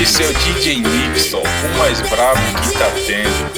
Esse é o DJ Nixon, o mais brabo que tá tendo.